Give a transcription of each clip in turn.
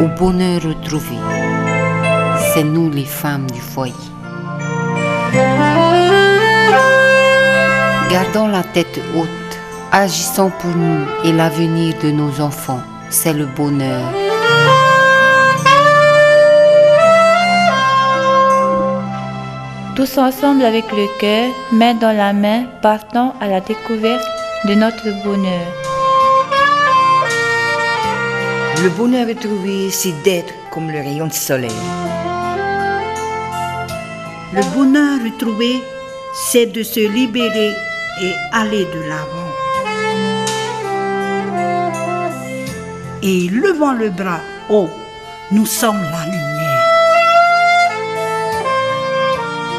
Au bonheur retrouvé, c'est nous les femmes du foyer. Gardons la tête haute, agissons pour nous et l'avenir de nos enfants, c'est le bonheur. Tous ensemble avec le cœur, main dans la main, partons à la découverte de notre bonheur. Le bonheur retrouvé, c'est d'être comme le rayon du soleil. Le bonheur retrouvé, c'est de se libérer et aller de l'avant. Et levant le bras haut, nous sommes la lumière.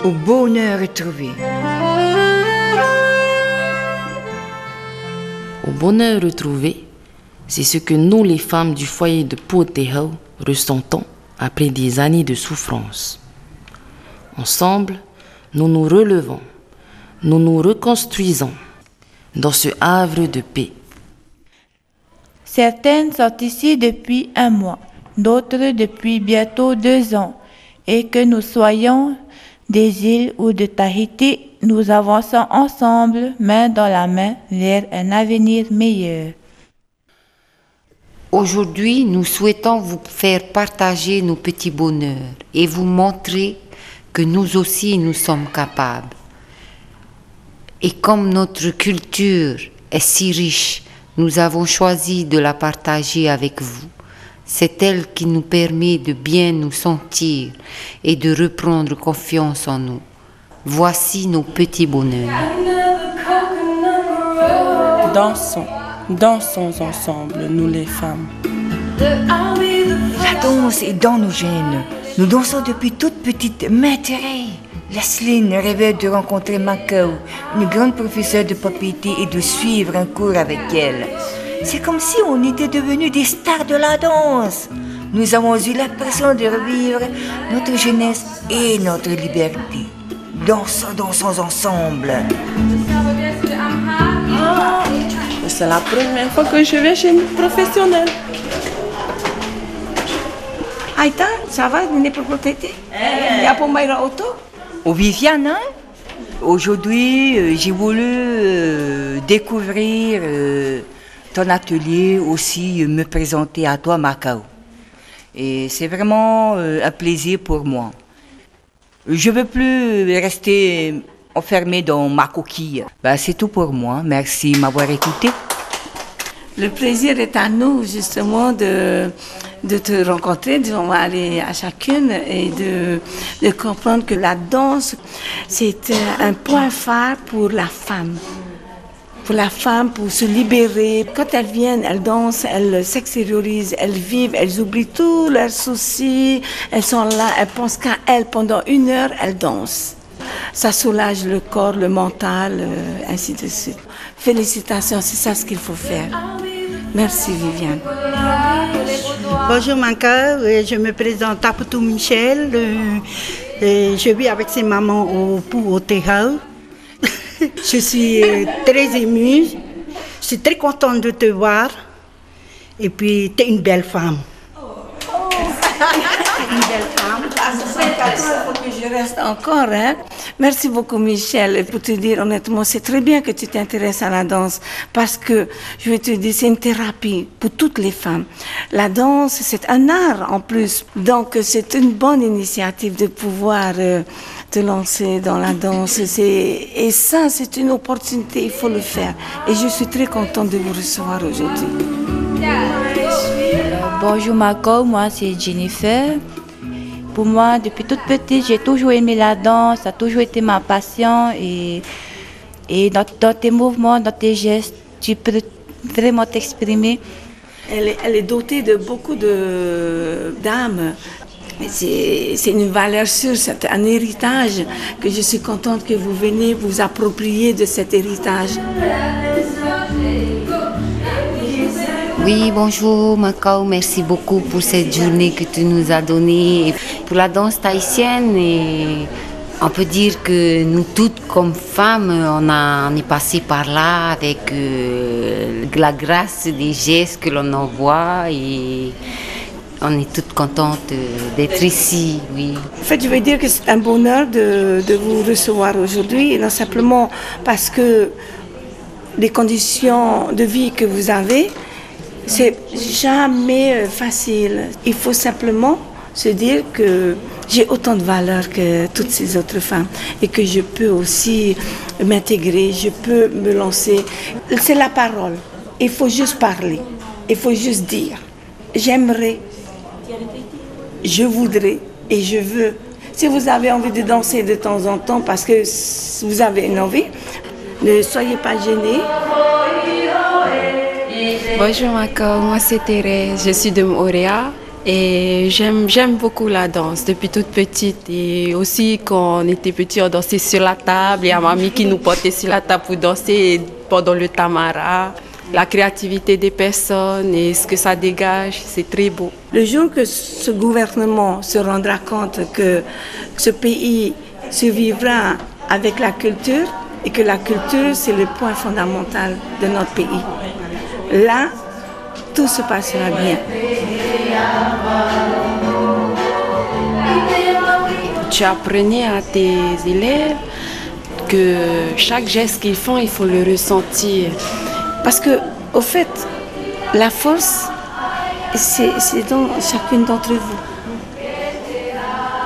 Au bonheur retrouvé. Au bonheur retrouvé, c'est ce que nous, les femmes du foyer de Potehau, ressentons après des années de souffrance. Ensemble, nous nous relevons, nous nous reconstruisons dans ce havre de paix. Certaines sont ici depuis un mois, d'autres depuis bientôt deux ans, et que nous soyons des îles ou de Tahiti, nous avançons ensemble, main dans la main, vers un avenir meilleur. Aujourd'hui, nous souhaitons vous faire partager nos petits bonheurs et vous montrer que nous aussi nous sommes capables. Et comme notre culture est si riche, nous avons choisi de la partager avec vous. C'est elle qui nous permet de bien nous sentir et de reprendre confiance en nous. Voici nos petits bonheurs. Dansons, dansons ensemble, nous les femmes. La danse est dans nos gènes. Nous dansons depuis toute petite. M'intérêt. Lesline rêvait de rencontrer Macao, une grande professeure de papeterie, et de suivre un cours avec elle. C'est comme si on était devenus des stars de la danse. Nous avons eu l'impression de revivre notre jeunesse et notre liberté. Dansons, dansons ensemble. C'est la première fois que je vais chez une professionnelle. Aïta, ça va, Nene Propriété Il y a pour moi auto Au Viviane, hein? aujourd'hui, euh, j'ai voulu euh, découvrir euh, ton atelier, aussi me présenter à toi, Macao. Et c'est vraiment un plaisir pour moi. Je veux plus rester enfermée dans ma coquille. Ben, c'est tout pour moi. Merci de m'avoir écouté. Le plaisir est à nous, justement, de, de te rencontrer, de aller à chacune et de, de comprendre que la danse, c'est un point phare pour la femme. Pour la femme, pour se libérer. Quand elles viennent, elles dansent, elles s'extériorisent, elles vivent, elles oublient tous leurs soucis. Elles sont là, elles pensent qu'à elles. Pendant une heure, elles dansent. Ça soulage le corps, le mental, euh, ainsi de suite. Félicitations, c'est ça ce qu'il faut faire. Merci Viviane. Bonjour Manka, euh, je me présente Taputu Michel. euh, et je vis avec ses mamans au Pou au Tehao. Je suis très émue. Je suis très contente de te voir. Et puis, tu es une belle femme. une belle femme. Je reste encore. Hein? Merci beaucoup, Michel. Et pour te dire honnêtement, c'est très bien que tu t'intéresses à la danse parce que, je vais te dire, c'est une thérapie pour toutes les femmes. La danse, c'est un art en plus. Donc, c'est une bonne initiative de pouvoir euh, te lancer dans la danse. Et ça, c'est une opportunité, il faut le faire. Et je suis très contente de vous recevoir aujourd'hui. Bonjour Marco, moi c'est Jennifer. Pour moi, depuis toute petite, j'ai toujours aimé la danse, ça a toujours été ma passion et, et dans, tes mouvements, dans tes gestes, tu peux vraiment t'exprimer. Elle est, elle est dotée de beaucoup de d'âme. Et C'est c'est une valeur sûre, c'est un héritage que je suis contente que vous venez vous approprier de cet héritage. Oui, bonjour Macao, merci beaucoup pour cette journée que tu nous as donnée. Pour la danse tahitienne, et on peut dire que nous toutes comme femmes, on, a, est passé par là avec euh, la grâce des gestes que l'on envoie et, On est toutes contentes euh, d'être ici, oui. En fait, je veux dire que c'est un bonheur de, vous recevoir aujourd'hui, non simplement parce que les conditions de vie que vous avez, c'est jamais euh, facile. Il faut simplement se dire que j'ai autant de valeur que toutes ces autres femmes et que je peux aussi m'intégrer, je peux me lancer. C'est la parole. Il faut juste parler. Il faut juste dire. J'aimerais, je voudrais et je veux. Si vous avez envie de danser de temps en temps parce que vous avez une envie, ne soyez pas gênés. Bonjour Mako, moi c'est Thérèse, je suis de Montréal et j'aime beaucoup la danse depuis toute petite. Et aussi quand on était petit on dansait sur la table, il y a mamie qui nous portait sur la table pour danser pendant le tamara. La créativité des personnes et ce que ça dégage, c'est très beau. Le jour que ce gouvernement se rendra compte que ce pays survivra avec la culture et que la culture c'est le point fondamental de notre pays, là, tout se passera bien. Tu apprenais à tes élèves que chaque geste qu'ils font, il faut le ressentir. Parce que, au fait, la force, c'est dans chacune d'entre vous.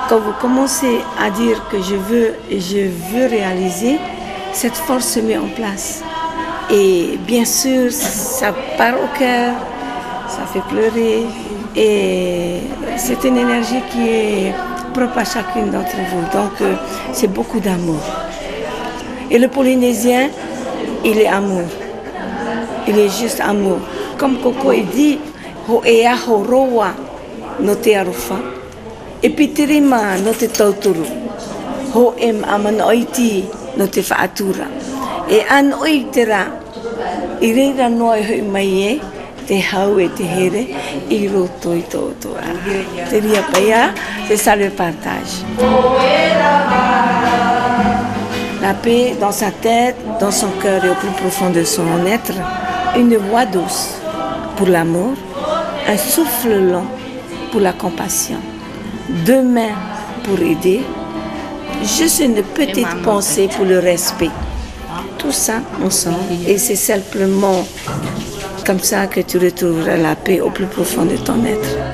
Quand vous commencez à dire que je veux je veux réaliser, cette force se met en place. Et bien sûr, ça part au cœur, ça fait pleurer. Et c'est une énergie qui est propre à chacune d'entre vous. Donc, euh, c'est beaucoup d'amour. Et le Polynésien, il est amour. Il est juste amour. Comme Coco il dit, ho ea ho roa no te arufa. E pitirima tauturu. Ho em amanoiti no te whaatura. E an oitera, i reira noa e mai e, te hau e te here, i roto i tōtoa. Te ria paia, c'est ça le partage. La paix dans sa tête, dans son cœur et au plus profond de son être, une voix douce pour l'amour, un souffle long pour la compassion, deux mains pour aider, juste une petite pensée pour le respect. Tout ça ensemble. Et c'est simplement comme ça que tu retrouveras la paix au plus profond de ton être.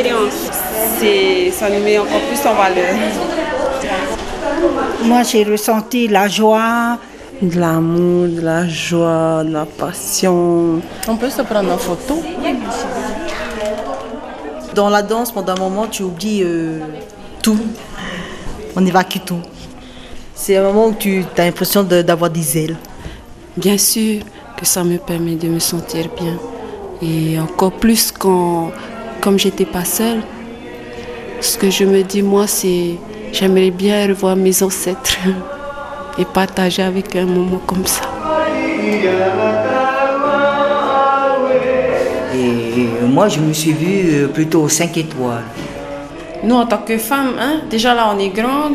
Expérience. C'est, ça nous met encore plus en valeur. Moi, j'ai ressenti la joie, De l'amour, de la joie, de la passion. On peut se prendre en photo. Dans la danse, pendant un moment, tu oublies euh, tout. On évacue tout. C'est un moment où tu as l'impression de- d'avoir des ailes. Bien sûr que ça me permet de me sentir bien. Et encore plus quand, comme j'étais pas seule, ce que je me dis moi, c'est j'aimerais bien revoir mes ancêtres et partager avec eux un moment comme ça. Et moi, je me suis vue euh, plutôt aux 5 étoiles. Nous, en tant que femmes, hein, déjà là, on est grande,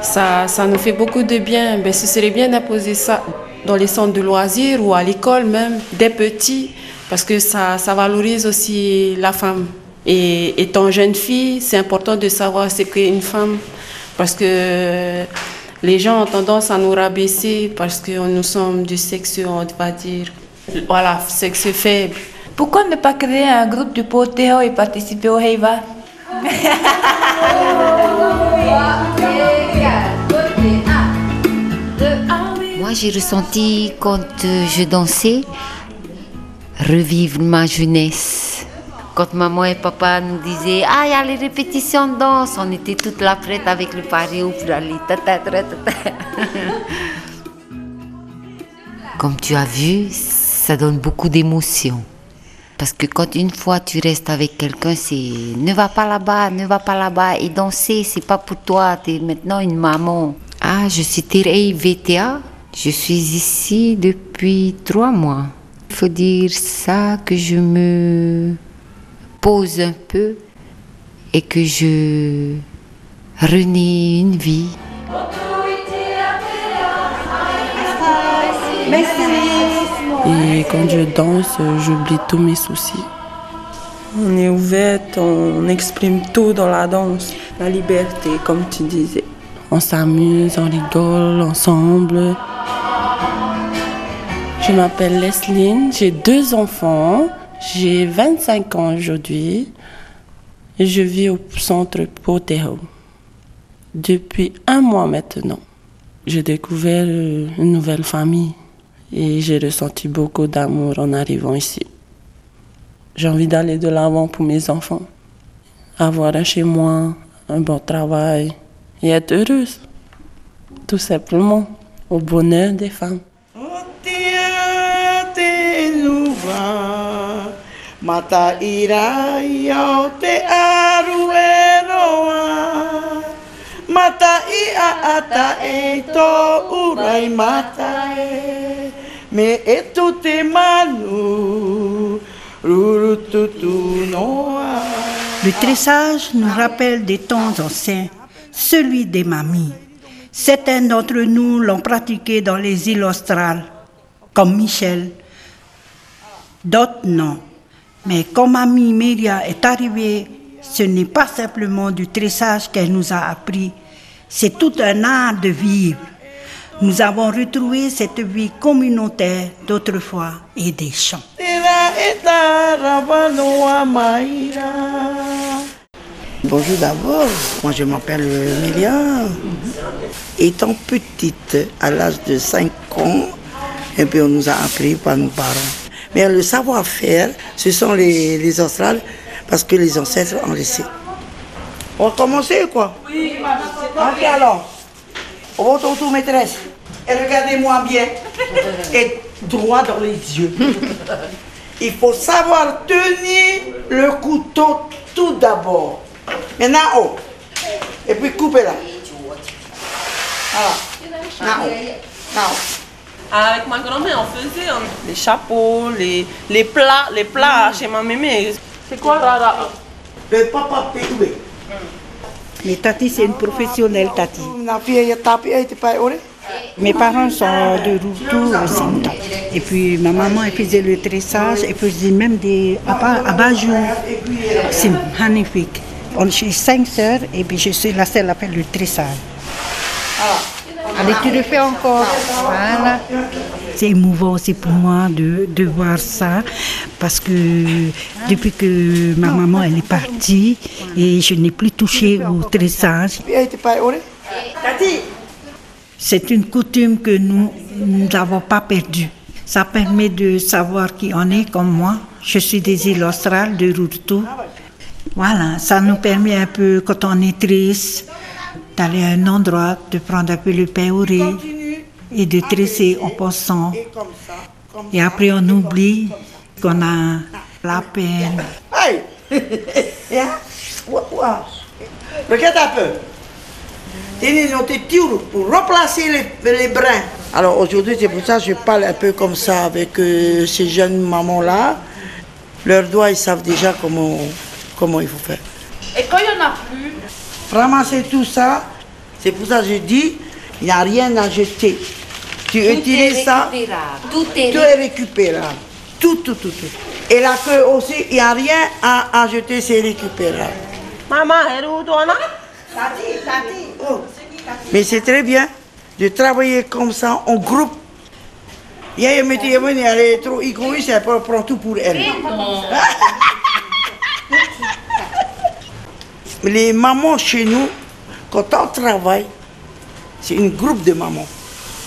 ça, ça nous fait beaucoup de bien. Ben, ce serait bien d'imposer ça dans les centres de loisirs ou à l'école même, dès petits, parce que ça, ça valorise aussi la femme. Et étant jeune fille, c'est important de savoir ce qu'est une femme, parce que les gens ont tendance à nous rabaisser parce que nous sommes du sexe, on va dire, voilà, sexe faible. Pourquoi ne pas créer un groupe de Poteo et participer au Heiva? Moi, j'ai ressenti quand je dansais revivre ma jeunesse. Quand maman et papa nous disaient Ah, il y a les répétitions de danse, on était toutes là prêtes avec le pario pour aller. ta, ta, ta, ta, ta. Comme tu as vu, ça donne beaucoup d'émotions. Parce que quand une fois tu restes avec quelqu'un, c'est ne va pas là-bas, ne va pas là-bas. Et danser, c'est pas pour toi, tu es maintenant une maman. Ah, je suis Terei VTA. Je suis ici depuis trois mois. Il faut dire ça que je me pose un peu et que je renais une vie. Et quand je danse, j'oublie tous mes soucis. On est ouverte, on exprime tout dans la danse. La liberté, comme tu disais. On s'amuse, on rigole ensemble. Je m'appelle Leslie, j'ai deux enfants, j'ai 25 ans aujourd'hui je vis au centre Potero. Depuis un mois maintenant, j'ai découvert une nouvelle famille et j'ai ressenti beaucoup d'amour en arrivant ici. J'ai envie d'aller de l'avant pour mes enfants, avoir un chez moi, un bon travail et être heureuse, tout simplement, au bonheur des femmes. Le tressage nous rappelle des temps anciens, celui des mamies. Certains d'entre nous l'ont pratiqué dans les îles australes, comme Michel. D'autres non. Mais quand mamie Méria est arrivée, ce n'est pas simplement du tressage qu'elle nous a appris, c'est tout un art de vivre. Nous avons retrouvé cette vie communautaire d'autrefois et des chants. Bonjour d'abord, moi je m'appelle Mélia. Étant petite, à l'âge de 5 ans, et puis on nous a appris par nos parents. Mais le savoir-faire, ce sont les, les parce que les ancêtres ont laissé. On va commencer quoi Oui. Ok alors. Va tout maîtresse. Et regardez-moi bien. Et droit dans les yeux. Il faut savoir tenir le couteau tout d'abord. Maintenant, haut. Et puis coupez-la. Voilà. Now. Now. Avec ma grand-mère, on faisait hein, les chapeaux, les, les plats, les plats chez ma mémé. C'est quoi Rara? Le papa péoué. Mais Tati, c'est une professionnelle, Tati. Mes parents sont de Routou aussi. Et puis ma maman, elle faisait le tressage, elle faisait même des abat-jours. C'est magnifique. On est cinq sœurs et puis je suis la seule à faire le tressage. Allez, tu le fais encore. Voilà. C'est émouvant aussi pour moi de, de, voir ça parce que depuis que ma maman elle est partie et je n'ai plus touché au tressage. C'est une coutume que nous n'avons pas perdue. Ça permet de savoir qui on est comme moi. Je suis des îles australes de Routou. Voilà, ça nous permet un peu, quand on est triste, d'aller à un endroit, de prendre un peu le péoré et de tresser en pensant. Et après, on oublie qu'on a la peine. Regarde un peu. Tenez notre pour remplacer les, les brins. Alors aujourd'hui, c'est pour ça que je parle un peu comme ça avec euh, ces jeunes mamans-là. Leurs doigts, ils savent déjà comment, comment il faut faire. Et quand il n'y en a plus Ramasser tout ça, c'est pour ça que je dis, il n'y a rien à jeter. Tu Tout utilises ça. Tout est tout est récupérable. Tout, tout, tout, tout. Et la queue aussi, il n'y a rien à, à jeter, c'est récupérable. Maman, elle est où toi là? Oh. Mais c'est très bien de travailler comme ça en groupe. Il y a une métier, elle est trop égoïste, elle prend tout pour elle. Les mamans chez nous, quand on travaille, c'est un groupe de mamans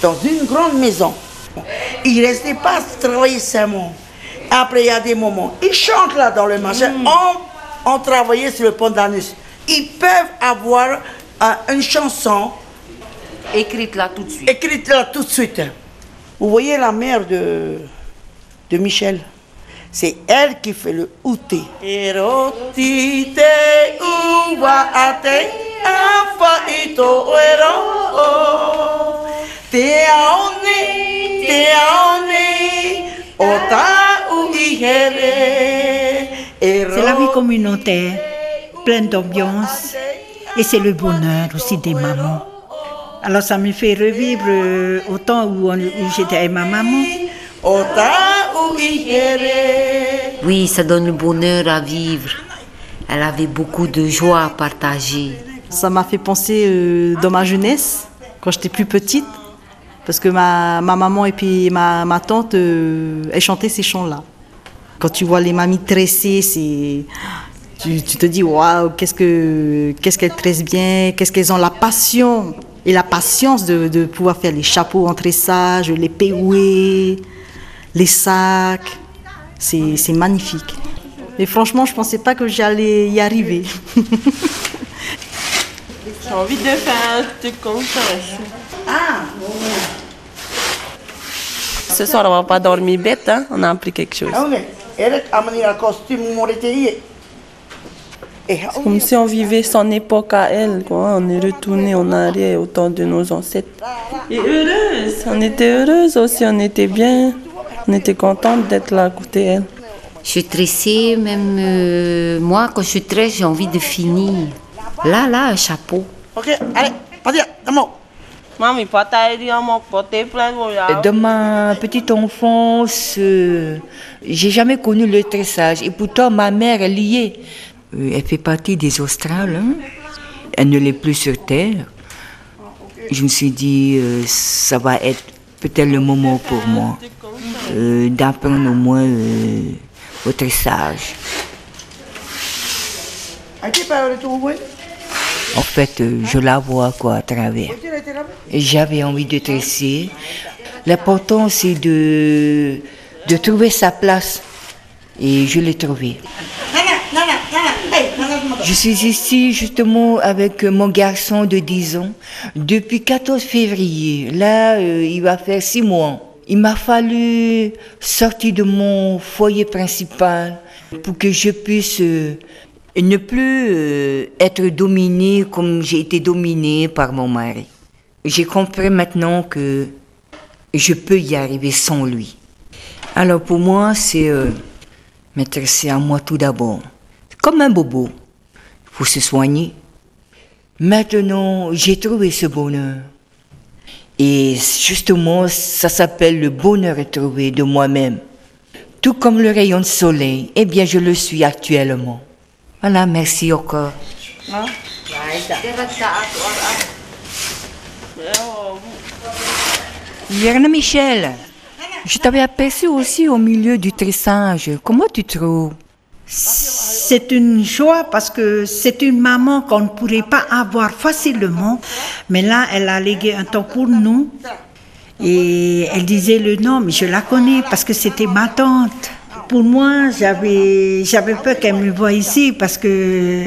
dans une grande maison. Ils ne restent pas travailler seulement. Après, il y a des moments, ils chantent là dans le machin. On, on travaillait sur le pont d'Anus. Ils peuvent avoir euh, une chanson Écrite là tout de suite. écrite là tout de suite. Vous voyez la mère de, de Michel? C'est elle qui fait le outé. C'est la vie communautaire, pleine d'ambiance, et c'est le bonheur aussi des mamans. Alors ça me fait revivre euh, au temps où, où j'étais avec ma maman. Oui, ça donne le bonheur à vivre. Elle avait beaucoup de joie à partager. Ça m'a fait penser euh, dans ma jeunesse, quand j'étais plus petite, parce que ma, ma maman et puis ma, ma tante, euh, elles chantaient ces chants-là. Quand tu vois les mamies tressées, c'est, tu, tu te dis waouh, qu'est-ce que qu'est-ce qu'elles tressent bien, qu'est-ce qu'elles ont la passion et la patience de, de pouvoir faire les chapeaux en tressage, les péoués, les sacs. C'est, c'est magnifique. Et franchement, je pensais pas que j'allais y arriver. J'ai envie de faire un truc comme ça. Ce soir, on va pas dormir bête, hein? on a appris quelque chose. C'est comme si on vivait son époque à elle, quoi. On est retourné en arrière au temps de nos ancêtres. Et heureuse, on était heureuse aussi, on était bien. On était contente d'être là à côté d'elle. Je suis tressée, même euh, moi, quand je tresse, j'ai envie de finir. Là, là, un chapeau. Ok, allez, porter plein de Dans ma petite enfance, euh, j'ai jamais connu le tressage. Et pourtant, ma mère, est. Euh, elle fait partie des Australes. hein. Elle ne l'est plus sur Terre. Je me suis dit, euh, ça va être peut-être le moment pour moi euh, d'apprendre au moins euh, au tressage. En fait, euh, je la vois quoi à travers. J'avais envie de tresser. L'important, c'est de, de trouver sa place. Et je l'ai trouvé. Je suis ici justement avec mon garçon de 10 ans depuis 14 février. Là, euh, il va faire 6 mois. Il m'a fallu sortir de mon foyer principal pour que je puisse euh, ne plus euh, être dominée comme j'ai été dominée par mon mari. J'ai compris maintenant que je peux y arriver sans lui. Alors pour moi, c'est euh, m'intéresser à moi tout d'abord. Comme un bobo. Faut se soigner. Maintenant, j'ai trouvé ce bonheur. Et justement, ça s'appelle le bonheur retrouvé de moi-même. Tout comme le rayon de soleil, eh bien, je le suis actuellement. Voilà, merci encore. Yerna Michel, je t'avais aperçu aussi au milieu du tressage. Comment tu trouves? C'est une joie parce que c'est une maman qu'on ne pourrait pas avoir facilement. Mais là, elle a légué un temps pour nous. Et elle disait le nom, mais je la connais parce que c'était ma tante. Pour moi, j'avais, peur qu'elle me voie ici parce que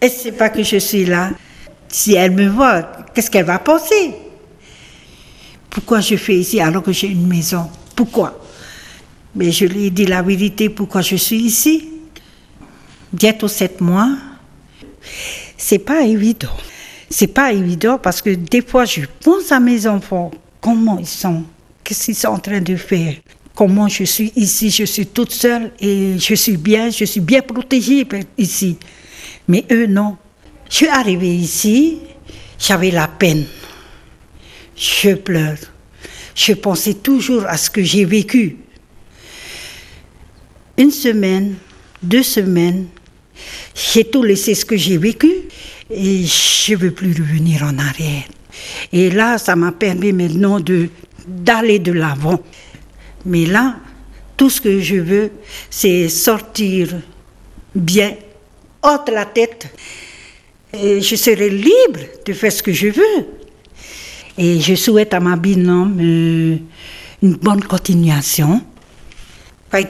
elle ne sait pas que je suis là. Si elle me voit, qu'est-ce qu'elle va penser? Pourquoi je fais ici alors que j'ai une maison? Pourquoi? Mais je lui ai dit la vérité pourquoi je suis ici. Bientôt sept mois. C'est pas évident. C'est pas évident parce que des fois je pense à mes enfants, comment ils sont, qu'est-ce qu'ils sont en train de faire? Comment je suis ici, je suis toute seule et je suis bien, je suis bien protégée ici. Mais eux, non. Je suis arrivée ici, j'avais la peine. Je pleure. Je pensais toujours à ce que j'ai vécu. Une semaine, deux semaines, j'ai tout laissé ce que j'ai vécu et je ne veux plus revenir en arrière. Et là, ça m'a permis maintenant d'aller de l'avant. Mais là, tout ce que je veux, c'est sortir bien, de la tête. Et je serai libre de faire ce que je veux. Et je souhaite à ma binôme euh, une bonne continuation. Pai tutu i rutu te orara. Et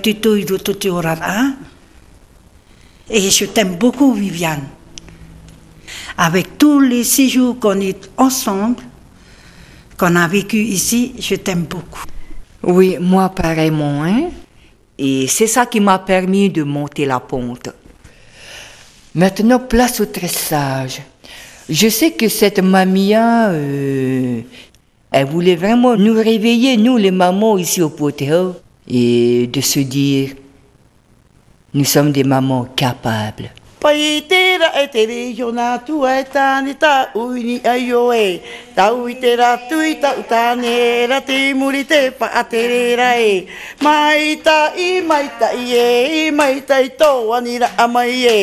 je t'aime beaucoup, Viviane. Avec tous les six jours qu'on est ensemble, qu'on a vécu ici, je t'aime beaucoup. Oui, moi pareillement. Hein? Et c'est ça qui m'a permis de monter la pente. Maintenant, place au tressage. Je sais que cette mamia, euh, Elle voulait vraiment nous réveiller, nous les mamans ici au Potéo, et de se dire, nous sommes des mamans capables. Pai te ra e te reo nā tua e tāne tā uini ai o e. Tau i te ra tui ta utāne e ra te muri te pa a te re ra e. Mai ta i mai ta i e, i mai ta i tō ani ra a mai e.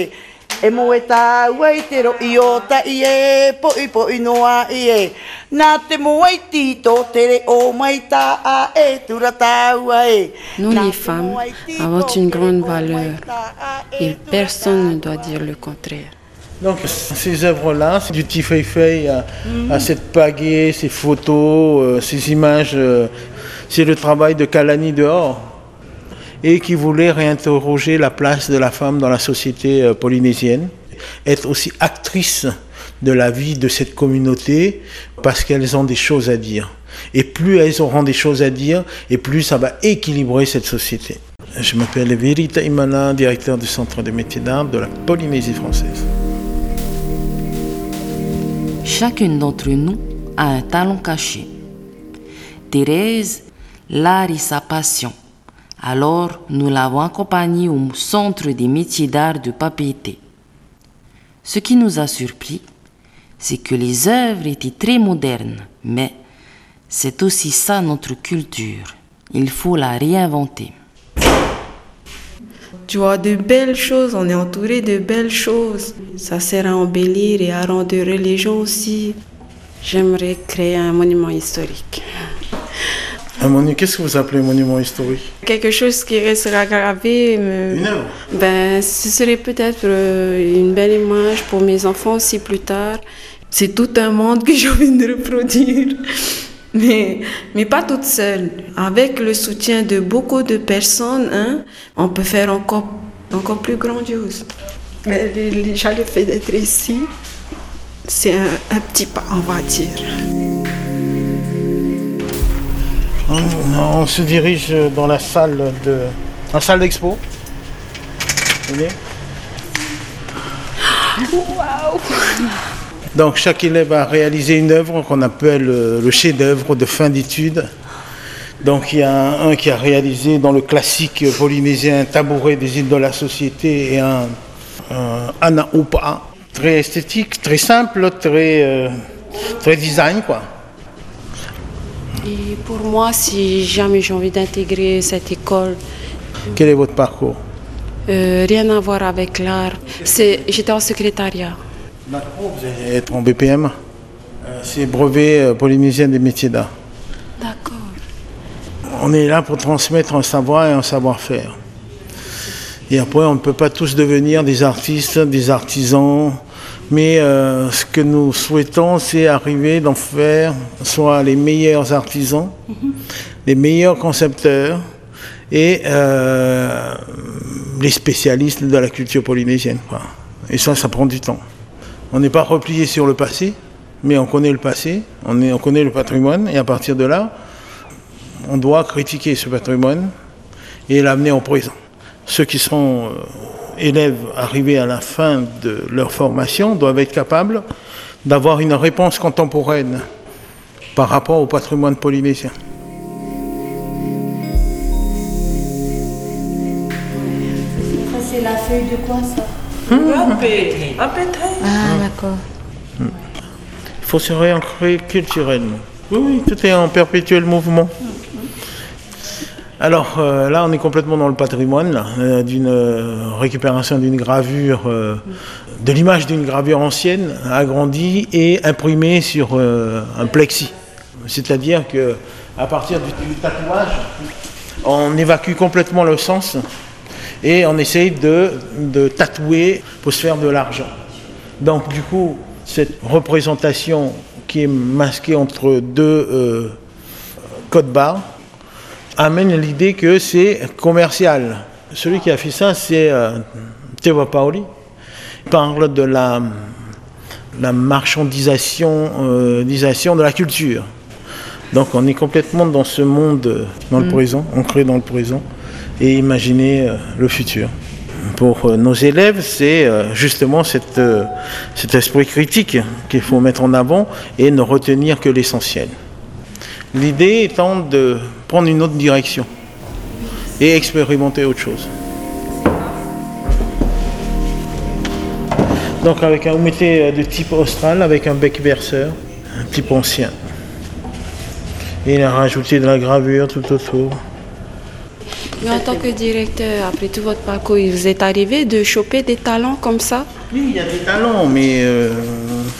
E e te ro i o ta i e, po i po i noa i e. Nā te mo ai tito te re o mai ta a e, tura tā ua e. Nous, les femmes, avons une grande valeur et personne ne doit dire le contraire. Donc ces œuvres-là, c'est du petit feuille à, à cette pagaie, ces photos, euh, ces images, euh, c'est le travail de Kalani dehors et qui voulait réinterroger la place de la femme dans la société euh, polynésienne, être aussi actrice de la vie de cette communauté parce qu'elles ont des choses à dire. Et plus elles auront des choses à dire, et plus ça va équilibrer cette société. Je m'appelle Verita Imana, directeur du Centre des métiers d'art de la Polynésie française. Chacune d'entre nous a un talent caché. Thérèse, l'art est sa passion. Alors, nous l'avons accompagnée au Centre des métiers d'art de Papeete. Ce qui nous a surpris, c'est que les œuvres étaient très modernes, mais c'est aussi ça notre culture. Il faut la réinventer. Tu vois de belles choses, on est entouré de belles choses. Ça sert à embellir et à rendre gens aussi. J'aimerais créer un monument historique. Un monument, qu'est-ce que vous appelez monument historique Quelque chose qui restera gravé. me- Une œuvre Ben, ce serait peut-être euh, une belle image pour mes enfants aussi plus tard. C'est tout un monde que j'ai envie de reproduire. Mais, mais pas toute seule. Avec le soutien de beaucoup de personnes, hein, on peut faire encore, encore plus grandiose. Mais Déjà le fait d'être ici, c'est un, un petit pas, on va dire. On, on se dirige dans la salle de, la salle d'expo. Donc chaque élève a réalisé une œuvre qu'on appelle euh, le chef-d'œuvre de fin d'études. Donc il y a un qui a réalisé dans le classique polynésien un tabouret des îles de la société et un, un anaoupa. Très esthétique, très simple, très, euh, très design quoi. Et pour moi, si jamais j'ai envie d'intégrer cette école, Quel est votre parcours? euh, rien à voir avec l'art. J'étais en secrétariat. D'accord, vous allez être en BPM. Euh, C'est brevet euh, polynésien des métiers d'art. D'accord. On est là pour transmettre un savoir et un savoir-faire. Et après, on ne peut pas tous devenir des artistes, des artisans, mais euh, ce que nous souhaitons, c'est arriver d'en faire soit les meilleurs artisans, les meilleurs concepteurs et euh, les spécialistes de la culture polynésienne. quoi. Et ça, ça prend du temps. On n'est pas replié sur le passé, mais on connaît le passé, on, est- on connaît le patrimoine, et à partir de là, on doit critiquer ce patrimoine et l'amener au présent. Ceux qui seront euh, élèves arrivés à la fin de leur formation doivent être capables d'avoir une réponse contemporaine par rapport au patrimoine polynésien. c'est la feuille de quoi ça? Ah, d'accord. Il faut se réancrer culturellement. Oui, oui, tout est en perpétuel mouvement. Alors euh, là, on est complètement dans le patrimoine, euh, d'une euh, récupération d'une gravure, de l'image d'une gravure ancienne, agrandie et imprimée sur un plexi. C'est-à-dire que à partir du, tatouage, on évacue complètement le sens et on essaye de, tatouer pour se faire de l'argent. Donc du coup, cette représentation qui est masquée entre deux codes barres amène l'idée que c'est commercial. Celui qui a fait ça, c'est euh, Paoli. Il parle de la, la marchandisation euh, de la culture. Donc on est complètement dans ce monde, dans le Mm. présent, ancré dans le présent, et imaginer euh, le futur. Pour euh, nos élèves, c'est euh, justement cette, cet esprit critique qu'il faut mettre en avant et ne retenir que l'essentiel. L'idée étant de prendre une autre direction et expérimenter autre chose. Donc avec un, euh, de type austral avec un bec verseur, un type ancien. Et il a rajouté de la gravure tout autour. Mais en tant que directeur, après tout votre parcours, il vous est arrivé de choper des talents comme ça? Oui, il y a des talents, mais euh,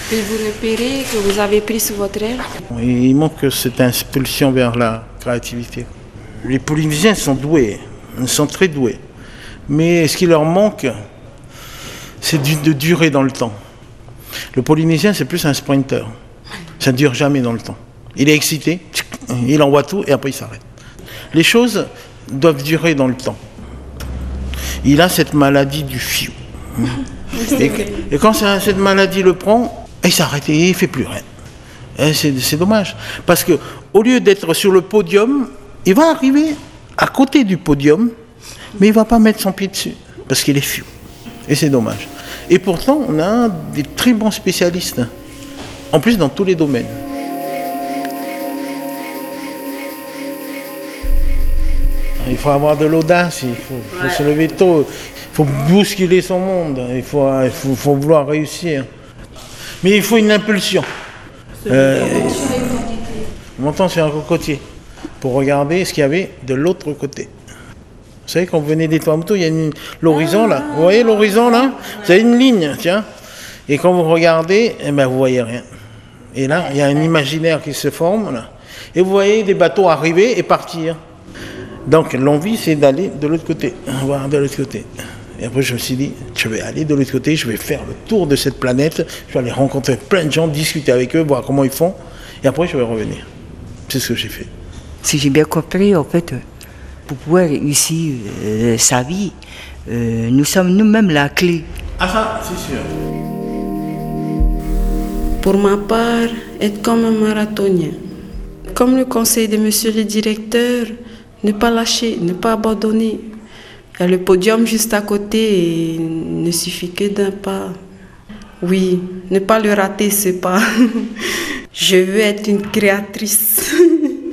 Que vous repérez, que vous avez pris sous votre aile? il manque cette impulsion vers la créativité. Les Polynésiens sont doués, ils sont très doués. Mais ce qui leur manque, c'est de durer dans le temps. Le Polynésien, c'est plus un sprinter. Ça ne dure jamais dans le temps. Il est excité, il envoie tout et après il s'arrête. Les choses doivent durer dans le temps. Il a cette maladie du fiou. Et, et quand cette maladie le prend, il s'arrête et il ne fait plus rien. C'est dommage. Parce que au lieu d'être sur le podium, il va arriver à côté du podium, mais il ne va pas mettre son pied dessus. Parce qu'il est fiou. Et c'est dommage. Et pourtant, on a des très bons spécialistes. En plus, dans tous les domaines. Il faut avoir de l'audace, il faut, faut se lever tôt, il faut bousculer son monde, il faut, il faut, faut vouloir réussir. Mais il faut une impulsion. Euh, montant sur un cocotier pour regarder ce qu'il y avait de l'autre côté. Vous savez, quand vous venez des Tuamotu, il y a l'horizon là. Vous voyez l'horizon là? Vous avez une ligne, tiens. Et quand vous regardez, eh ben, vous voyez rien. Et là, il y a un imaginaire qui se forme là. Et vous voyez des bateaux arriver et partir. Donc l'envie, c'est d'aller de l'autre côté, voir de l'autre côté. Et après, je me suis dit, je vais aller de l'autre côté, je vais faire le tour de cette planète, je vais aller rencontrer plein de gens, discuter avec eux, voir comment ils font, et après, je vais revenir. C'est ce que j'ai fait. Si j'ai bien compris, en fait, pour pouvoir réussir euh, sa vie, euh, nous sommes nous-mêmes la clé. Ah ça, c'est sûr. Pour ma part, être comme un marathonien. Comme le conseil de monsieur le directeur, ne pas lâcher, ne pas abandonner. Il y a le podium juste à côté et il ne suffit que d'un pas. Oui, ne pas le rater, ce pas. Je veux être une créatrice.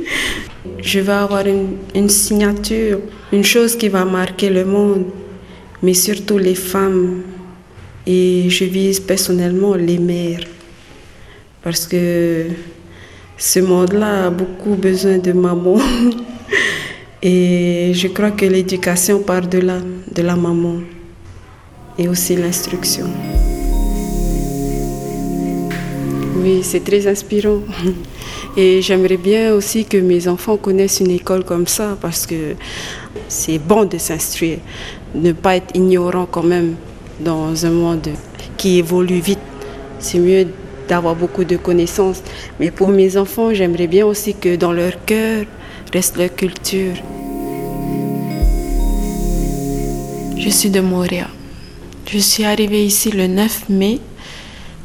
Je veux avoir une, une signature, une chose qui va marquer le monde, mais surtout les femmes. Et je vise personnellement les mères. Parce que ce monde-là a beaucoup besoin de maman. Et je crois que l'éducation part de là, de la maman. Et aussi l'instruction. Oui, c'est très inspirant. Et j'aimerais bien aussi que mes enfants connaissent une école comme ça parce que c'est bon de s'instruire, ne pas être ignorant quand même dans un monde qui évolue vite. C'est mieux d'avoir beaucoup de connaissances. Mais pour mes enfants, j'aimerais bien aussi que dans leur cœur reste leur culture. Je suis de Montréal. Je suis arrivée ici le 9 mai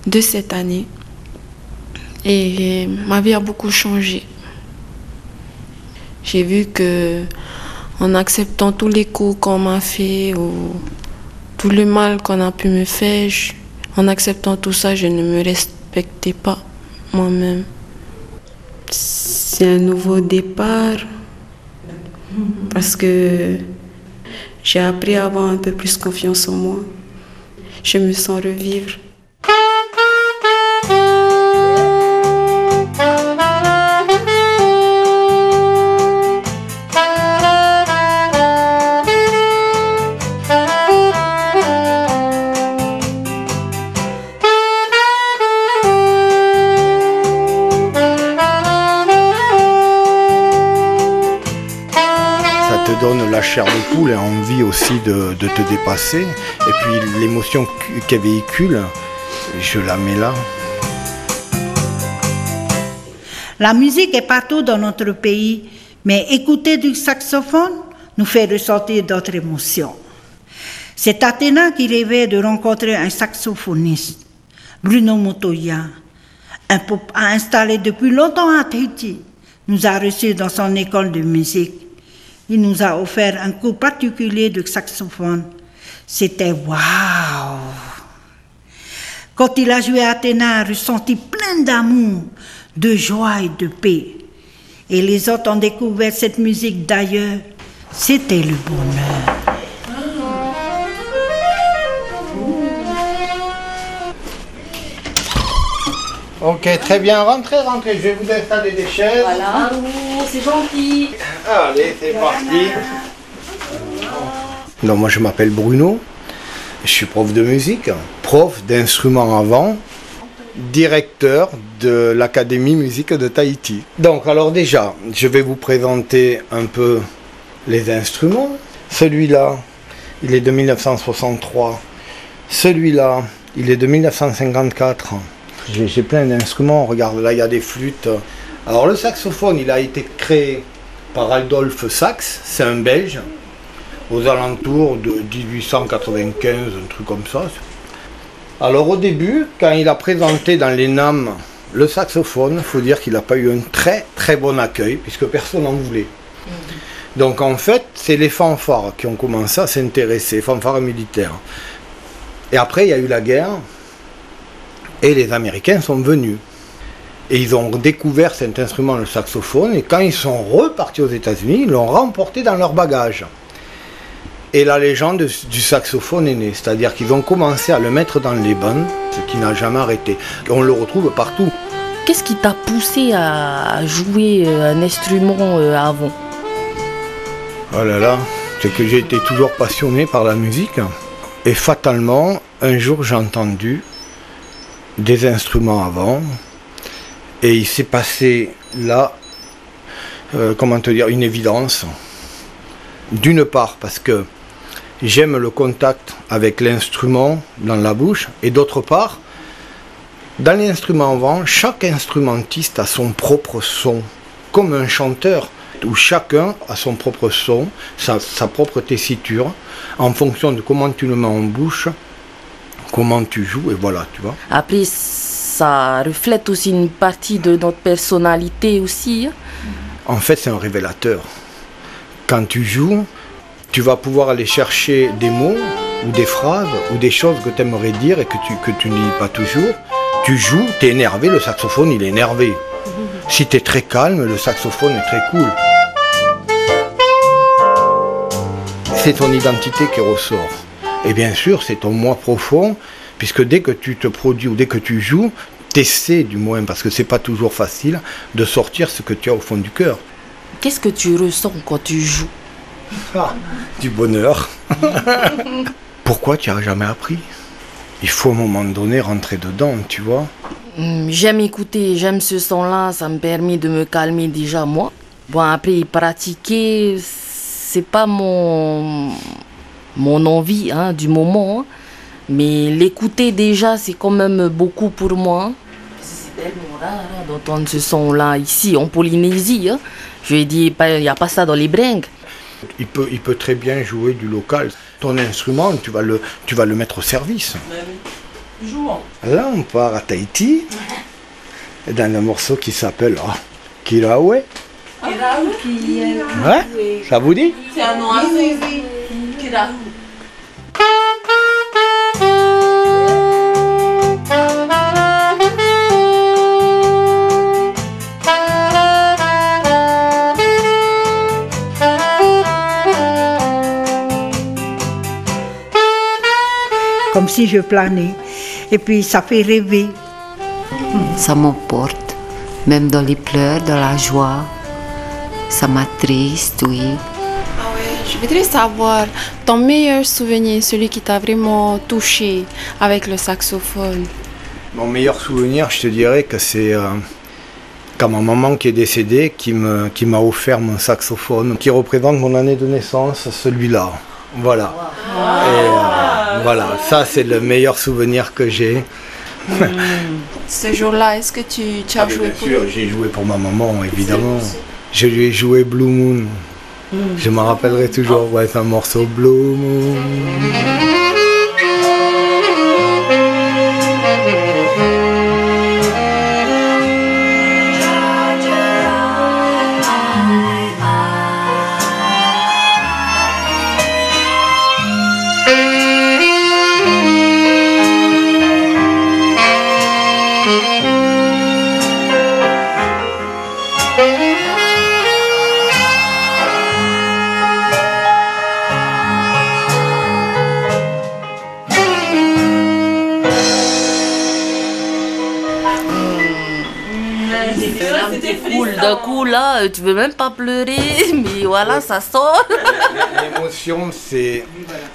de cette année. Et ma vie a beaucoup changé. J'ai vu que en acceptant tous les coups qu'on m'a fait ou tout le mal qu'on a pu me faire, en acceptant tout ça, je ne me respectais pas moi-même. C'est un nouveau départ parce que j'ai appris à avoir un peu plus confiance en moi. Je me sens revivre. La de poule et envie aussi de, te dépasser. Et puis l'émotion qu- qu'elle véhicule, je la mets là. La musique est partout dans notre pays, mais écouter du saxophone nous fait ressentir d'autres émotions. C'est Athéna qui rêvait de rencontrer un saxophoniste, Bruno Montoya, un pop installé depuis longtemps à Tahiti, nous a reçus dans son école de musique. Il nous a offert un cours particulier de saxophone. C'était waouh! Quand il a joué à Athéna, ressenti plein d'amour, de joie et de paix. Et les autres ont découvert cette musique d'ailleurs. C'était le bonheur. Ok, très bien. Rentrez, rentrez. Je vais vous installer des chaises. Voilà. c'est gentil. Allez, c'est parti. Donc, moi, je m'appelle Bruno. Je suis prof de musique, prof d'instruments avant, directeur de l'Académie musique de Tahiti. Donc, alors déjà, je vais vous présenter un peu les instruments. Celui-là, il est de 1963. Celui-là, il est de 1954. J'ai plein d'instruments. Regarde, là, il y a des flûtes. Alors, le saxophone, il a été créé par Adolphe Sax, c'est un Belge, aux alentours de 1895, un truc comme ça. Alors, au début, quand il a présenté dans les NAM le saxophone, il faut dire qu'il n'a pas eu un très très bon accueil, puisque personne n'en voulait. Donc en fait, c'est les fanfares qui ont commencé à s'intéresser, les fanfares militaires. Et après, il y a eu la guerre, et les Américains sont venus. Et ils ont découvert cet instrument, le saxophone, et quand ils sont repartis aux États-Unis, ils l'ont remporté dans leur bagage. Et la légende du saxophone est née, c'est-à-dire qu'ils ont commencé à le mettre dans les bandes, ce qui n'a jamais arrêté. On le retrouve partout. Qu'est-ce qui t'a poussé à jouer euh, un instrument euh, avant? Oh là là, c'est que j'ai été toujours passionné par la musique. Et fatalement, un jour j'ai entendu des instruments avant. Et il s'est passé là, euh, comment te dire, une évidence. D'une part parce que j'aime le contact avec l'instrument dans la bouche. Et d'autre part, dans l'instrument avant, chaque instrumentiste a son propre son, comme un chanteur où chacun a son propre son, sa, sa propre tessiture, en fonction de comment tu le mets en bouche, comment tu joues, et voilà, tu vois. Après, ça reflète aussi une partie de notre personnalité aussi. hein. En fait, c'est un révélateur. Quand tu joues, tu vas pouvoir aller chercher des mots ou des phrases ou des choses que tu aimerais dire et que tu, que tu ne dis pas toujours. Tu joues, tu es énervé, le saxophone il est énervé. Si tu es très calme, le saxophone est très cool. C'est ton identité qui ressort. Et bien sûr, c'est ton moi profond, puisque dès que tu te produis ou dès que tu joues, tu essaies du moins, parce que c'est pas toujours facile, de sortir ce que tu as au fond du cœur. Qu'est-ce que tu ressens quand tu joues? Ah, du bonheur. Pourquoi tu n'as jamais appris? Il faut à un moment donné rentrer dedans, tu vois. Hum, J'aime écouter, j'aime ce son-là, ça me permet de me calmer déjà moi. Bon, après, pratiquer, c'est pas mon, mon envie hein, du moment. hein. Mais l'écouter déjà, c'est quand même beaucoup pour moi. hein. C'est tellement rare hein, d'entendre ce son-là ici, en Polynésie. hein. Je lui ai dit, il n'y a pas ça dans les bringues. Il peut, il peut très bien jouer du local. Ton instrument, tu vas le, tu vas le mettre au service. Là, on part à Tahiti, dans un morceau qui s'appelle ah, Kirawe. Ouais, ça vous dit? C'est un nom assez. Comme si je planais. Et puis ça fait rêver. Ça m'emporte, même dans les pleurs, dans la joie. Ça m'attriste, oui. Je voudrais savoir ton meilleur souvenir, celui qui t'a vraiment touché avec le saxophone. Mon meilleur souvenir, je te dirais que c'est euh, quand ma maman qui est décédée, qui m'a offert mon saxophone, qui représente mon année de naissance, celui-là. Voilà. Et, euh, voilà, ça c'est le meilleur souvenir que j'ai. Ce jour-là, est-ce que tu, tu as Ah, joué bien pour sûr, j'ai joué pour ma maman, évidemment. Je lui ai joué Blue Moon. Je me rappellerai toujours, ouais, c'est un morceau Blue. Là, tu veux même pas pleurer, mais voilà, ça sort. L'émotion, c'est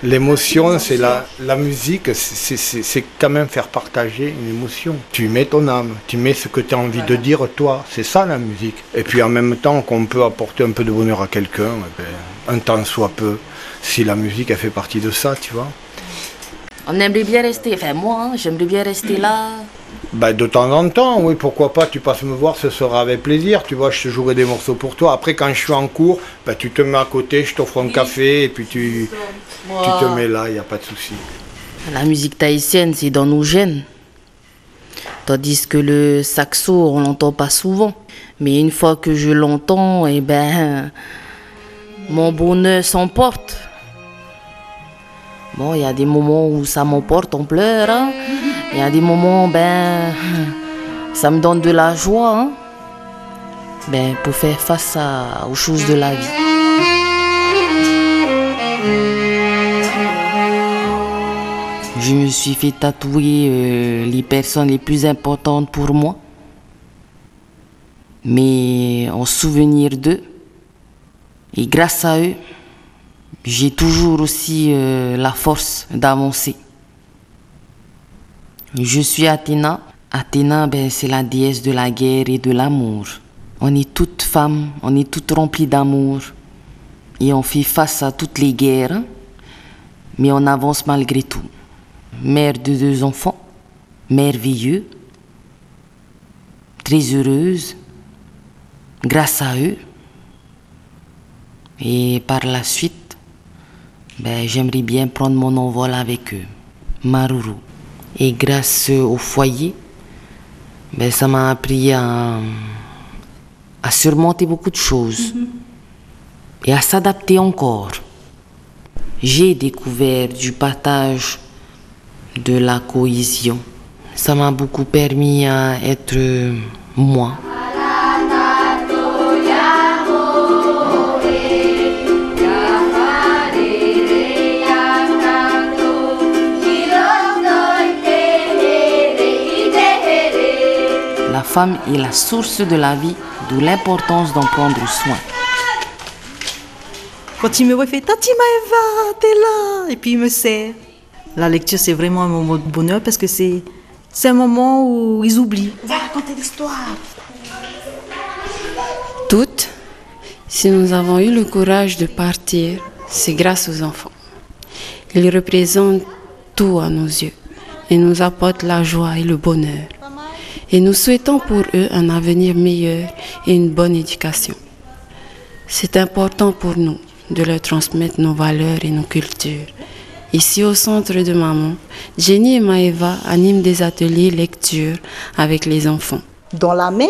l'émotion, c'est la, la musique, c'est quand même faire partager une émotion. Tu mets ton âme, tu mets ce que tu as envie de dire toi, c'est ça la musique. Et puis en même temps qu'on peut apporter un peu de bonheur à quelqu'un, eh ben, un temps soit peu, si la musique a fait partie de ça, tu vois. On aimerait bien rester, enfin moi, hein, j'aimerais bien rester là. Bah, de temps en temps, oui, pourquoi pas, tu passes me voir, ce sera avec plaisir, tu vois, je te jouerai des morceaux pour toi. Après, quand je suis en cours, bah, tu te mets à côté, je t'offre un café, et puis tu, tu te mets là, il n'y a pas de souci. La musique tahitienne, c'est dans nos gènes. Tandis que le saxo, on l'entend pas souvent. Mais une fois que je l'entends, eh ben, mon bonheur s'emporte. Bon, il y a des moments où ça m'emporte, on pleure. Hein. Il y a des moments, ben, ça me donne de la joie. Hein. Ben, pour faire face aux choses de la vie. Je me suis fait tatouer euh, les personnes les plus importantes pour moi, mais en souvenir d'eux. Et grâce à eux, j'ai toujours aussi euh, la force d'avancer. Je suis Athéna. Athéna, ben, c'est la déesse de la guerre et de l'amour. On est toutes femmes, on est toutes remplies d'amour. Et on fait face à toutes les guerres, mais on avance malgré tout. Mère de deux enfants, merveilleux, très heureuse, grâce à eux. Et par la suite, ben, j'aimerais bien prendre mon envol avec eux, Maruru. Et grâce au foyer, ben, ça m'a appris à, à, surmonter beaucoup de choses mhm. et à s'adapter encore. J'ai découvert du partage, de la cohésion. Ça m'a beaucoup permis à être moi. Femme est la source de la vie, d'où l'importance d'en prendre soin. Quand il me voit, il fait Tati Maëva, t'es là Et puis il me sert. La lecture, c'est vraiment un moment de bonheur parce que c'est, c'est un moment où ils oublient. Va raconter l'histoire. Toutes, si nous avons eu le courage de partir, c'est grâce aux enfants. Ils représentent tout à nos yeux et nous apportent la joie et le bonheur et nous souhaitons pour eux un avenir meilleur et une bonne éducation. C'est important pour nous de leur transmettre nos valeurs et nos cultures. Ici au centre de Maman, Jenny et Maëva animent des ateliers lecture avec les enfants. Dans la mer,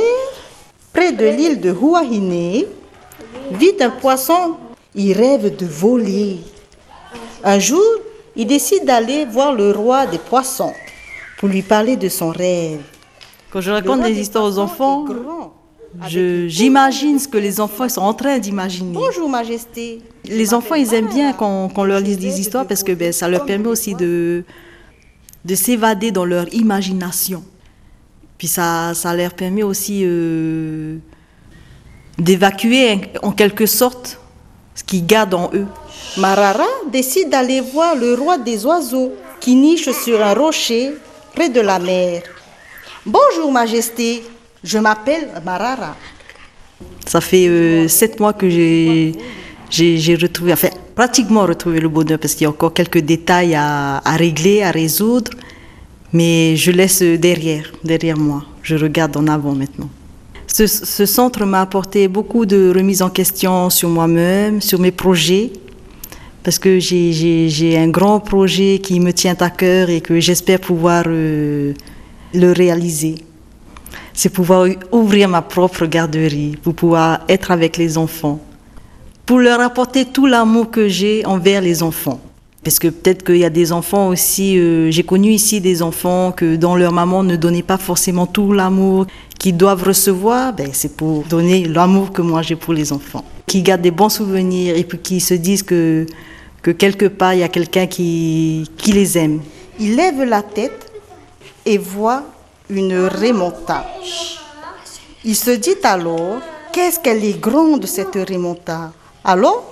près de l'île de Huahine, vit un poisson. Il rêve de voler. Un jour, il décide d'aller voir le roi des poissons pour lui parler de son rêve. Quand je raconte des histoires aux enfants, j'imagine ce que les enfants sont en train d'imaginer. Bonjour, Majesté. Les enfants, ils aiment bien qu'on leur lise des histoires parce que ben, ça leur permet aussi de, de s'évader dans leur imagination. Puis ça, ça leur permet aussi euh, d'évacuer en quelque sorte ce qu'ils gardent en eux. Marara décide d'aller voir le roi des oiseaux qui niche sur un rocher près de la mer. Bonjour Majesté, je m'appelle Marara. Ça fait euh, sept mois que j'ai, retrouvé, enfin pratiquement retrouvé le bonheur parce qu'il y a encore quelques détails à, régler, à résoudre, mais je laisse derrière, derrière moi. Je regarde en avant maintenant. Ce, ce centre m'a apporté beaucoup de remises en question sur moi-même, sur mes projets, parce que j'ai, un grand projet qui me tient à cœur et que j'espère pouvoir euh, le réaliser. C'est pouvoir ouvrir ma propre garderie, pour pouvoir être avec les enfants, pour leur apporter tout l'amour que j'ai envers les enfants. Parce que peut-être qu'il y a des enfants aussi, euh, j'ai connu ici des enfants que dont leur maman ne donnait pas forcément tout l'amour qu'ils doivent recevoir, ben c'est pour donner l'amour que moi j'ai pour les enfants. Qui gardent des bons souvenirs et puis qui se disent que, que quelque part il y a quelqu'un qui, qui les aime. Ils lèvent la tête et voit une remonta. Il se dit alors, qu'est-ce qu'elle est grande cette remonta. Alors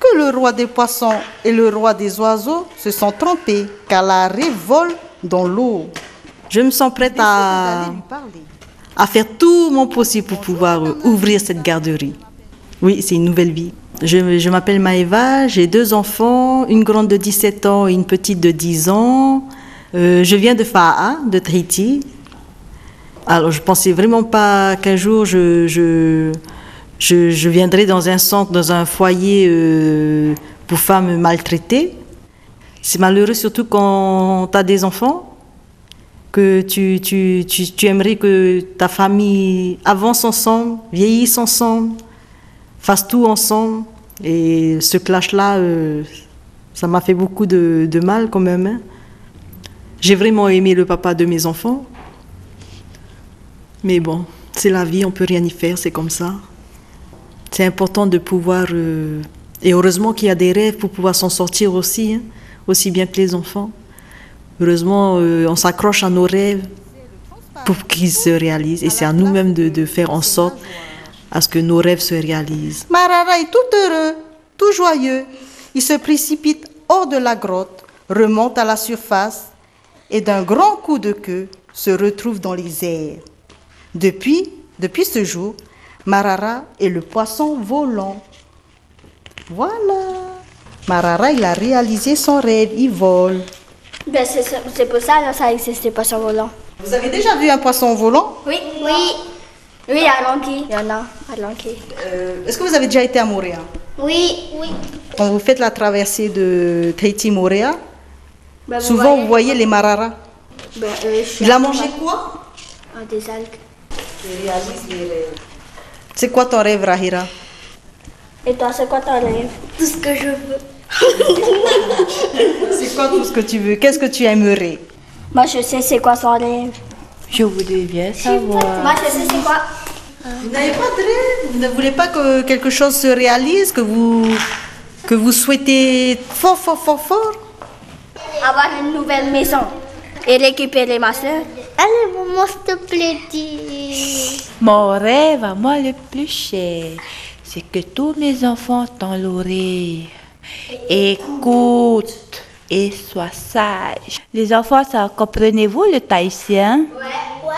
que le roi des poissons et le roi des oiseaux se sont trompés, car la rêve vole dans l'eau. Je me sens prête à, à faire tout mon possible pour pouvoir euh, ouvrir cette garderie. Oui, c'est une nouvelle vie. Je, je m'appelle Maëva, j'ai deux enfants, une grande de 17 ans et une petite de 10 ans. Euh, je viens de Fa'a, de Tahiti. Alors, je pensais vraiment pas qu'un jour je, je, je, je viendrais dans un centre, dans un foyer euh, pour femmes maltraitées. C'est malheureux surtout quand tu as des enfants, que tu, tu, tu, tu aimerais que ta famille avance ensemble, vieillisse ensemble, fasse tout ensemble. Et ce clash-là, euh, ça m'a fait beaucoup de, de mal quand même. hein. J'ai vraiment aimé le papa de mes enfants. Mais bon, c'est la vie, on peut rien y faire, c'est comme ça. C'est important de pouvoir... euh, et heureusement qu'il y a des rêves pour pouvoir s'en sortir aussi, hein, aussi bien que les enfants. Heureusement, euh, on s'accroche à nos rêves pour qu'ils se réalisent. Et c'est à nous-mêmes de, de faire en sorte à ce que nos rêves se réalisent. Marara est tout heureux, tout joyeux. Il se précipite hors de la grotte, remonte à la surface et d'un grand coup de queue se retrouve dans les airs. Depuis, depuis ce jour, Marara est le poisson volant. Voilà. Marara, il a réalisé son rêve, il vole. Ben, c'est pour ça que ça existe, les poissons volants. Vous avez déjà vu un poisson volant? Oui, oui. Oui, à Lanky. Il y en a à Lanky. Euh, Est-ce que vous avez déjà été à Montréal Oui, oui. Quand vous faites la traversée de Tahiti-Montréal, Vous souvent voyez- vous voyez les mararas. Ben, euh, je Il a mangé quoi Ah, Des algues. C'est quoi ton rêve, Rahira Et toi, c'est quoi ton rêve? Tout ce que je veux. C'est quoi tout ce que tu veux? Qu'est-ce que tu aimerais? Moi, je sais c'est quoi son rêve. Je voudrais bien savoir. Moi, je sais c'est quoi. Vous n'avez pas de rêve? Vous ne voulez pas que quelque chose se réalise, que vous, que vous souhaitez fort, fort, fort, fort? Avoir une nouvelle maison et récupérer ma soeur. Allez, maman, s'il te plaît, dis. Mon rêve à moi le plus cher, c'est que tous mes enfants l'oreille. Écoute et sois sage. Les enfants, ça comprenez-vous le tahitien? Ouais,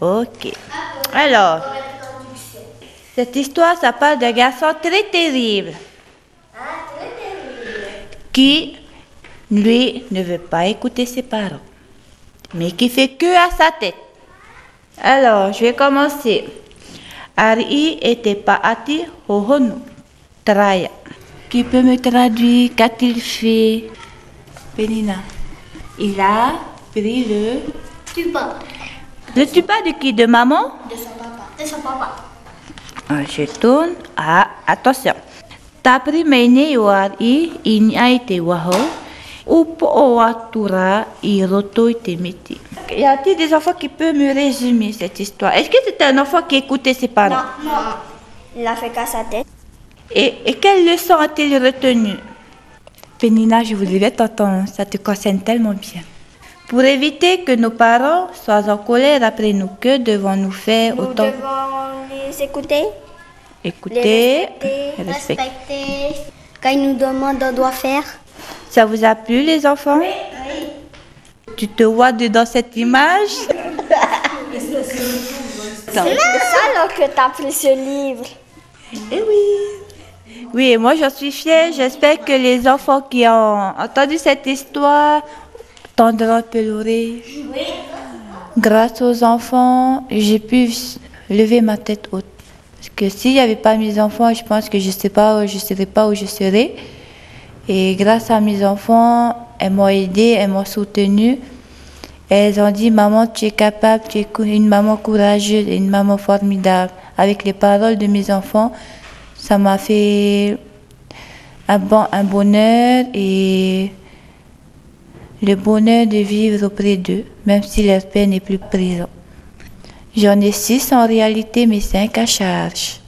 Ok. Alors, cette histoire, ça parle d'un garçon très terrible qui, lui, ne veut pas écouter ses parents, mais qui fait que à sa tête. Alors, je vais commencer. Ari était paati hohonu, traya. Qui peut me traduire Qu'a-t-il fait? Penina. Il a pris le... Tu vas. Le tuba de qui? De maman? De son papa. De son papa. Ah, Je tourne. Ah, attention. Tapri maine war i ini aite waho. Upo oatura i roto ite miti. Y a-t-il des enfants qui peuvent me résumer cette histoire? Est-ce que c'est un enfant qui écoutait ses parents? Non. Il a fait qu'à sa tête. Et, et quelle leçon a-t-il retenu Pénina, je voudrais t'entendre, ça te concerne tellement bien. Pour éviter que nos parents soient en colère après nous, que devons-nous faire Nous autant? devons les écouter. Écouter, Les respecter. respecter. Respecter. Quand ils nous demandent, on doit faire. Ça vous a plu les enfants? Tu te vois dedans cette image? C'est ça alors que t'as pris ce livre. Eh oui. Oui, et moi j'en suis fière. J'espère que les enfants qui ont entendu cette histoire tendront un peu l'oreille. Grâce aux enfants, j'ai pu lever ma tête haute. Parce que s'il n'y avait pas mes enfants, je pense que je ne sais pas, je serais pas où je serais. Et grâce à mes enfants, elles m'ont aidé, elles m'ont soutenue. Elles ont dit, maman, tu es capable, tu es une maman courageuse et une maman formidable. Avec les paroles de mes enfants, ça m'a fait un, bon, un bonheur et le bonheur de vivre auprès d'eux, même si leur père n'est plus présent. J'en ai six en réalité, mais cinq à charge.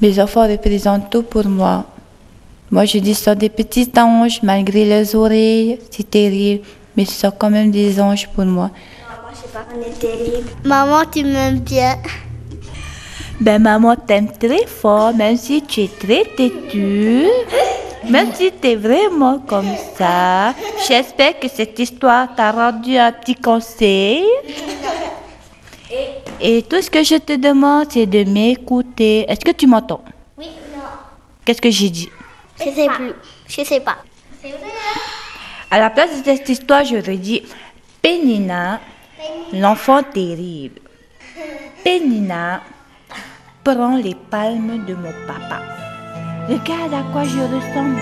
Mes enfants représentent tout pour moi. Moi, je dis ce sont des petits anges, malgré leurs oreilles, c'est terrible, mais ce sont quand même des anges pour moi. Moi, j'ai On est terrible. Maman, tu m'aimes bien. Ben maman t'aime très fort, même si tu es très têtu. Même si tu es vraiment comme ça. J'espère que cette histoire t'a rendu un petit conseil. Et tout ce que je te demande, c'est de m'écouter. Est-ce que tu m'entends? Oui, non. Qu'est-ce que j'ai dit? Je sais plus. Je sais pas. À la place de cette histoire, j'aurais dit Pénina, l'enfant terrible. Pénina prend les palmes de mon papa. Regarde à quoi je ressemble.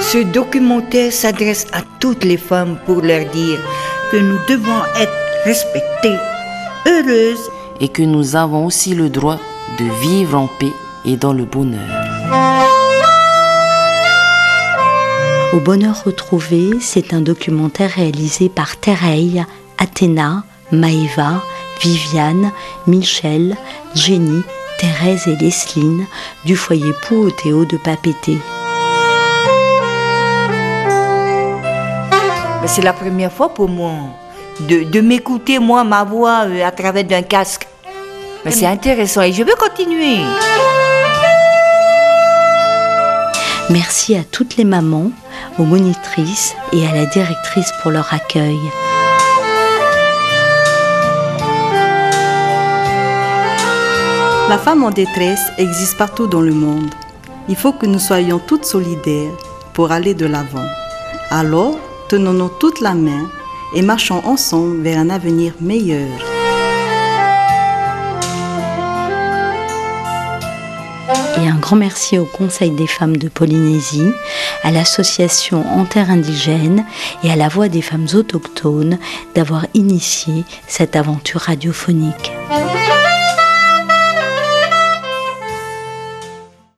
Ce documentaire s'adresse à toutes les femmes pour leur dire que nous devons être respectées, heureuses et que nous avons aussi le droit de vivre en paix et dans le bonheur. Au bonheur retrouvé, c'est un documentaire réalisé par Tereille, Athéna, Maëva, Viviane, Michel, Jenny, Thérèse et Lesline du foyer Pouothéo de Papété. C'est la première fois pour moi de, de m'écouter, moi, ma voix euh, à travers d'un casque. Mais c'est intéressant et je veux continuer. Merci à toutes les mamans, aux monitrices et à la directrice pour leur accueil. La femme en détresse existe partout dans le monde. Il faut que nous soyons toutes solidaires pour aller de l'avant. Alors, tenons-nous toutes la main et marchons ensemble vers un avenir meilleur. Et un grand merci au Conseil des femmes de Polynésie, à l'association Indigène et à la Voix des femmes autochtones d'avoir initié cette aventure radiophonique.